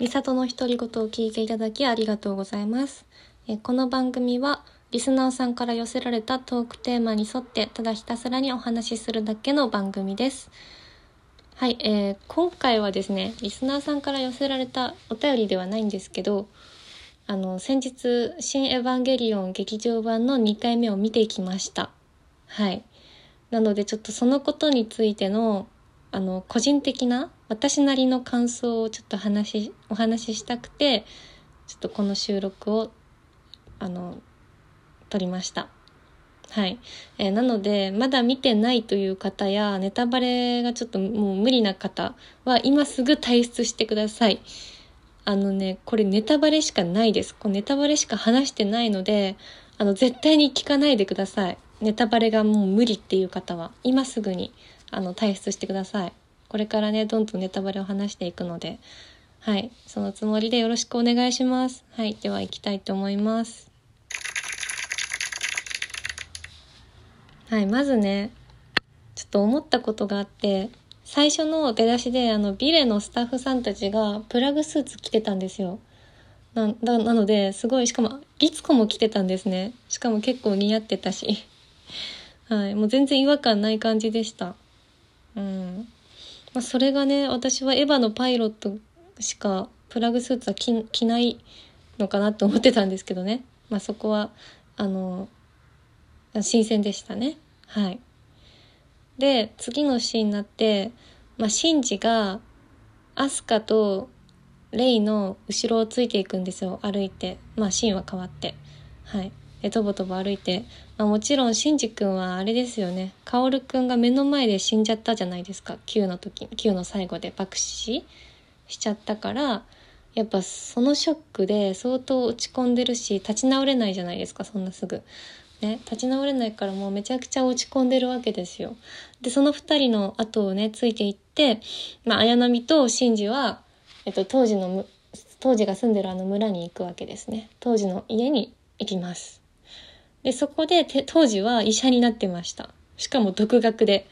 みさとの独り言を聞いていただきありがとうございます。えこの番組は、リスナーさんから寄せられたトークテーマに沿って、ただひたすらにお話しするだけの番組です。はい、えー、今回はですね、リスナーさんから寄せられたお便りではないんですけど、あの、先日、新エヴァンゲリオン劇場版の2回目を見てきました。はい。なので、ちょっとそのことについての、あの、個人的な、私なりの感想をちょっと話、お話ししたくて、ちょっとこの収録を、あの、撮りました。はい。えーなので、まだ見てないという方や、ネタバレがちょっともう無理な方は、今すぐ退出してください。あのね、これネタバレしかないです。こうネタバレしか話してないので、あの、絶対に聞かないでください。ネタバレがもう無理っていう方は、今すぐに、あの、退出してください。これからね、どんどんネタバレを話していくので、はい。そのつもりでよろしくお願いします。はい。では行きたいと思います。はい。まずね、ちょっと思ったことがあって、最初の出だしで、あの、ビレのスタッフさんたちがプラグスーツ着てたんですよ。な、ななので、すごい、しかも、リツコも着てたんですね。しかも結構似合ってたし。はい。もう全然違和感ない感じでした。うん。まあ、それがね、私はエヴァのパイロットしかプラグスーツは着着ないのかなと思ってたんですけどね。まあ、そこは、あの、新鮮でしたね。はい。で、次のシーンになって、まあ、シンジが、アスカとレイの後ろをついていくんですよ。歩いて。まあ、シーンは変わって。はい。で、とぼとぼ歩いて。まあ、もちろん、シンジ君はあれですよね。カオル君が目の前で死んじゃったじゃないですか。9の時、9の最後で爆死しちゃったから、やっぱそのショックで相当落ち込んでるし、立ち直れないじゃないですか、そんなすぐ。ね、立ち直れないからもうめちゃくちゃ落ち込んでるわけですよ。で、その二人の後をね、ついていって、まあ、綾波とシンジは、えっと、当時のむ、当時が住んでるあの村に行くわけですね。当時の家に行きます。で、そこで、当時は医者になってました。しかも独学で。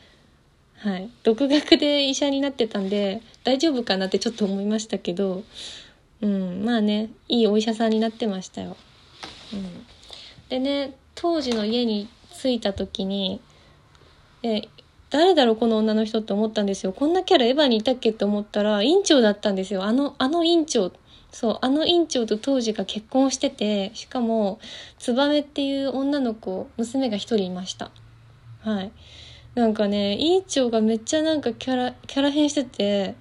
はい。独学で医者になってたんで、大丈夫かなってちょっと思いましたけど、うん、まあね、いいお医者さんになってましたよ。うん。でね、当時の家に着いた時に、え、誰だろうこの女の人って思ったんですよ。こんなキャラエヴァにいたっけって思ったら、院長だったんですよ。あの、あの院長。そう、あの院長と当時が結婚してて、しかも、ツバメっていう女の子、娘が一人いました。はい。なんかね、院長がめっちゃなんかキャラ、キャラ変してて、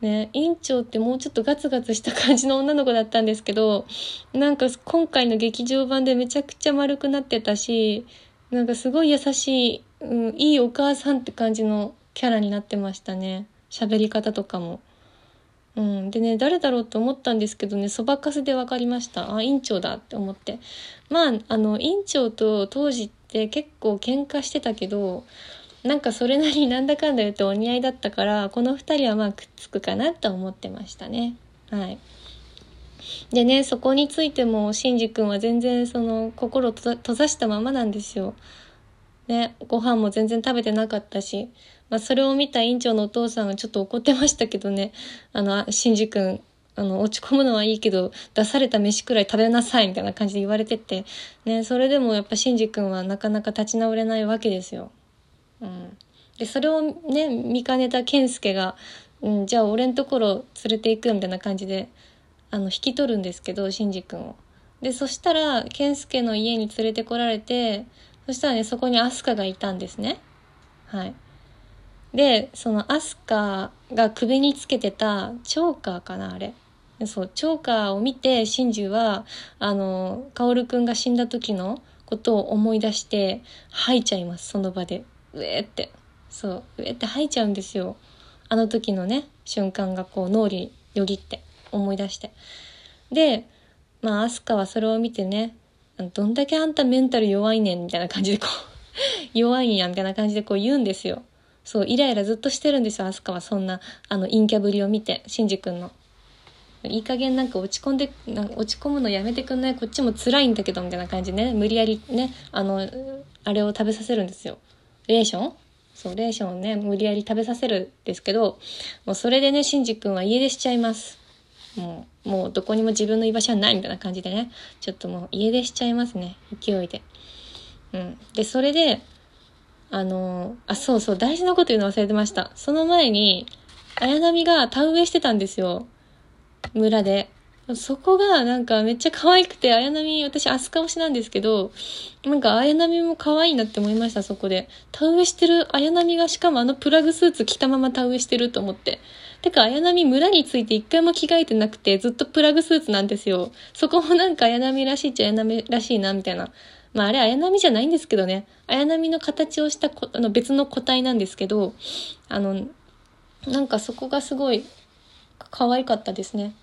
ね、院長ってもうちょっとガツガツした感じの女の子だったんですけど、なんか今回の劇場版でめちゃくちゃ丸くなってたし、なんかすごい優しい、うん、いいお母さんって感じのキャラになってましたね。喋り方とかも。うん。でね、誰だろうと思ったんですけどね、そばかすで分かりました。あ、院長だって思って。まあ、あの、院長と当時って結構喧嘩してたけど、なんかそれなりになんだかんだ言ってお似合いだったから、この二人はまあくっつくかなと思ってましたね。はい。でね、そこについても、シンジ君は全然その心を閉ざしたままなんですよ。ね、ご飯も全然食べてなかったし、まあそれを見た院長のお父さんがちょっと怒ってましたけどね、あの、あシンジ君、あの、落ち込むのはいいけど、出された飯くらい食べなさいみたいな感じで言われてて、ね、それでもやっぱシンジ君はなかなか立ち直れないわけですよ。うん。で、それをね、見かねた健介が、うん、じゃあ俺のところ連れて行くみたいな感じで、あの、引き取るんですけど、シンジ君を。で、そしたら、健介の家に連れてこられて、そしたらね、そこにアスカがいたんですね。はい。で、そのアスカが首につけてたチョーカーかな、あれ。そう、チョーカーを見て、シンジは、あの、カオルくんが死んだ時のことを思い出して、吐いちゃいます、その場で。うえって。そう、うえって吐いちゃうんですよ。あの時のね、瞬間がこう脳裏よぎって思い出して。で、まあ、アスカはそれを見てね、どんだけあんたメンタル弱いねん、みたいな感じでこう、弱いんや、みたいな感じでこう言うんですよ。そう、イライラずっとしてるんですよ、アスカは。そんな、あの、陰キャぶりを見て、シンジ君の。いい加減なんか落ち込んで、なん落ち込むのやめてくんない？こっちも辛いんだけど、みたいな感じね、無理やりね、あの、あれを食べさせるんですよ。レーション？そう、レーションをね、無理やり食べさせるんですけど、もうそれでね、シンジ君は家出しちゃいます。もう、もうどこにも自分の居場所はないみたいな感じでね、ちょっともう家出しちゃいますね、勢いで。うん。で、それで、あのあ、そうそう、大事なこと言うの忘れてました。その前に、綾波が田植えしてたんですよ。村で。そこがなんかめっちゃ可愛くて、綾波、私、アスカ推しなんですけど、なんか綾波も可愛いなって思いました、そこで。田植えしてる綾波がしかもあのプラグスーツ着たまま田植えしてると思って。てか、綾波村について一回も着替えてなくて、ずっとプラグスーツなんですよ。そこもなんか綾波らしいっちゃ綾波らしいな、みたいな。まああれ綾波じゃないんですけどね。綾波の形をしたあの別の個体なんですけど、あの、なんかそこがすごい可愛かったですね。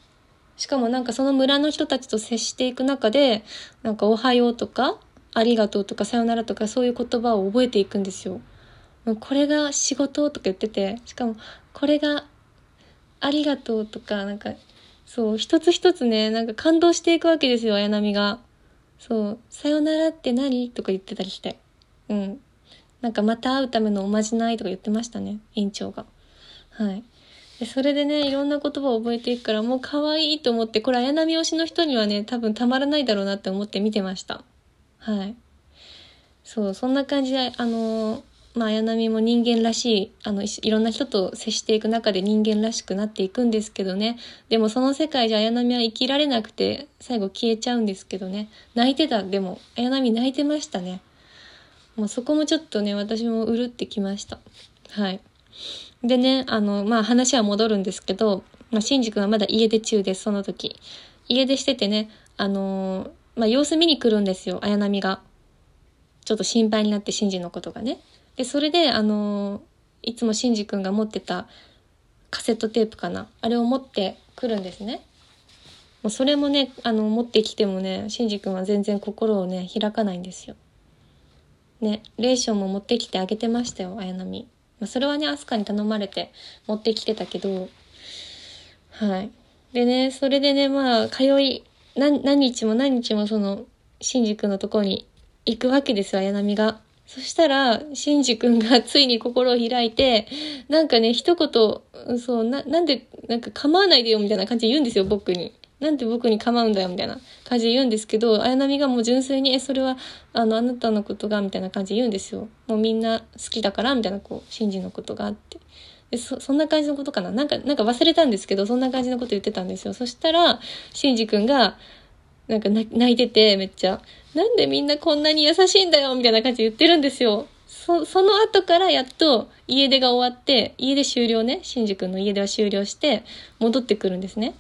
しかもなんかその村の人たちと接していく中で、なんかおはようとか、ありがとうとかさよならとかそういう言葉を覚えていくんですよ。これが仕事とか言ってて、しかもこれがありがとうとか、なんか、そう、一つ一つね、なんか感動していくわけですよ、綾波が。そう、さよならって何？とか言ってたりして。うん。なんかまた会うためのおまじないとか言ってましたね、院長が。はい。でそれでね、いろんな言葉を覚えていくから、もう可愛いと思って、これ綾波推しの人にはね、多分たまらないだろうなって思って見てました。はい。そう、そんな感じで、あのー、まあ、綾波も人間らしい、あの、いろんな人と接していく中で人間らしくなっていくんですけどね。でもその世界じゃ綾波は生きられなくて、最後消えちゃうんですけどね。泣いてた。でも、綾波泣いてましたね。もうそこもちょっとね、私もうるってきました。はい。でね、あの、まあ話は戻るんですけど、まあ、シンジ君はまだ家出中です、その時。家出しててね、あの、まあ様子見に来るんですよ、綾波が。ちょっと心配になってシンジのことがね。で、それで、あの、いつもシンジ君が持ってたカセットテープかな？あれを持ってくるんですね。もうそれもね、あの、持ってきてもね、シンジ君は全然心をね、開かないんですよ。ね、レーションも持ってきてあげてましたよ、綾波。まあ、それはね、アスカに頼まれて持ってきてたけど、はい。でね、それでね、まあ、通い、何、何日も何日もその、シンジ君のところに行くわけですよ、綾波が。そしたら、シンジ君がついに心を開いて、なんかね、一言、そう、な、なんで、なんか構わないでよ、みたいな感じで言うんですよ、僕に。なんで僕に構うんだよ、みたいな感じで言うんですけど、綾波がもう純粋に、え、それは、あの、あなたのことが、みたいな感じで言うんですよ。もうみんな好きだから、みたいな、こう、シンジのことがあって。でそ、そんな感じのことかななんか、なんか忘れたんですけど、そんな感じのこと言ってたんですよ。そしたら、シンジ君が、なんか泣いてて、めっちゃ、なんでみんなこんなに優しいんだよ、みたいな感じで言ってるんですよ。そ、その後からやっと家出が終わって、家出終了ね、シンジ君の家出は終了して、戻ってくるんですね。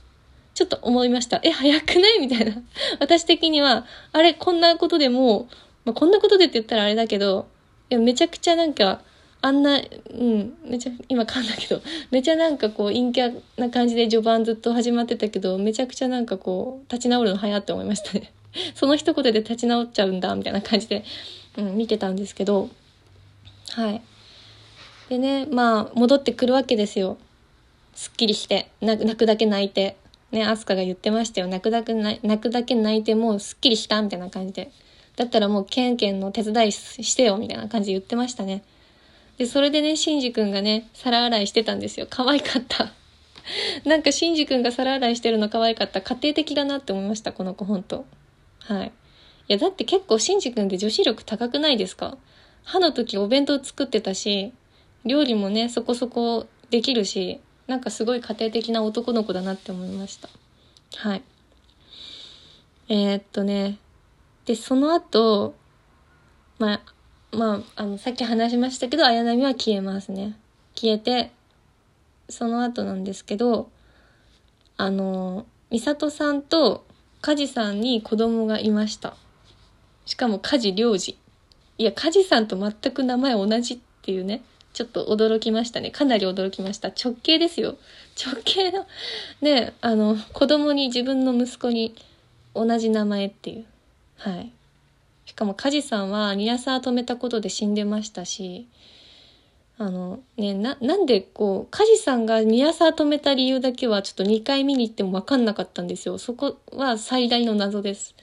ちょっと思いました。え、早くないみたいな。私的には、あれ、こんなことでも、まあ、こんなことでって言ったらあれだけど、いや、めちゃくちゃなんか、あんな、うん、めちゃ、今噛んだけど、めちゃなんかこう、陰キャな感じで序盤ずっと始まってたけど、めちゃくちゃなんかこう、立ち直るの早って思いましたね。その一言で立ち直っちゃうんだ、みたいな感じで、うん、見てたんですけど、はい。でね、まあ、戻ってくるわけですよ。すっきりして、泣くだけ泣いて。ね、アスカが言ってましたよ。泣くだけ泣くだけ泣いてもうすっきりしたみたいな感じで。だったらもうケンケンの手伝いしてよみたいな感じで言ってましたね。で、それでね、シンジ君がね、皿洗いしてたんですよ。可愛かった。なんかシンジ君が皿洗いしてるの可愛かった。家庭的だなって思いました、この子ほんと。はい。いや、だって結構シンジ君って女子力高くないですか？歯の時お弁当作ってたし、料理もね、そこそこできるし、なんかすごい家庭的な男の子だなって思いました。はい。えー、っとね、で、その後、まあ、まあ、あの、さっき話しましたけど、綾波は消えますね。消えて、その後なんですけど、あの、美里さんと梶さんに子供がいました。しかも梶良二。いや、梶さんと全く名前同じっていうね。ちょっと驚きましたね。かなり驚きました。直系ですよ。直系の、ね、あの、子供に自分の息子に同じ名前っていう。はい。しかも、梶さんはニアサー止めたことで死んでましたし、あの、ね、な、なんでこう、梶さんがニアサー止めた理由だけはちょっと2回見に行ってもわかんなかったんですよ。そこは最大の謎です。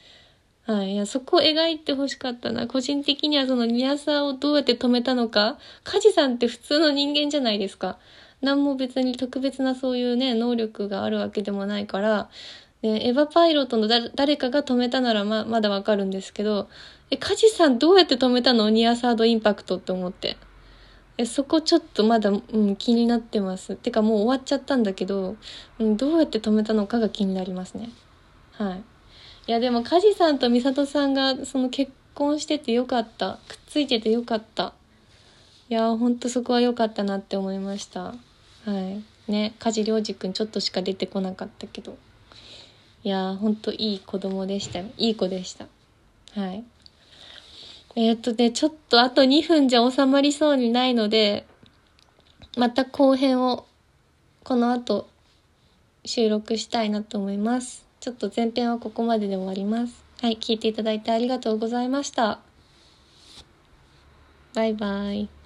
はい。いや、そこを描いてほしかったな。個人的にはそのニアサーをどうやって止めたのか。カジさんって普通の人間じゃないですか。何も別に特別なそういうね、能力があるわけでもないから、で、エヴァパイロットの誰かが止めたならま、まだわかるんですけど、え、カジさんどうやって止めたの？ニアサードインパクトって思って。え、そこちょっとまだ、うん、気になってます。てかもう終わっちゃったんだけど、うん、どうやって止めたのかが気になりますね。はい。いやでも、カジさんとミサトさんが、その結婚しててよかった。くっついててよかった。いやほんとそこは良かったなって思いました。はい。ね、梶良二くんちょっとしか出てこなかったけど。いやー、ほんといい子供でしたよ。いい子でした。はい。えー、っとね、ちょっとあと2分じゃ収まりそうにないので、また後編をこの後収録したいなと思います。ちょっと前編はここまでで終わります。はい、聞いていただいてありがとうございました。バイバイ。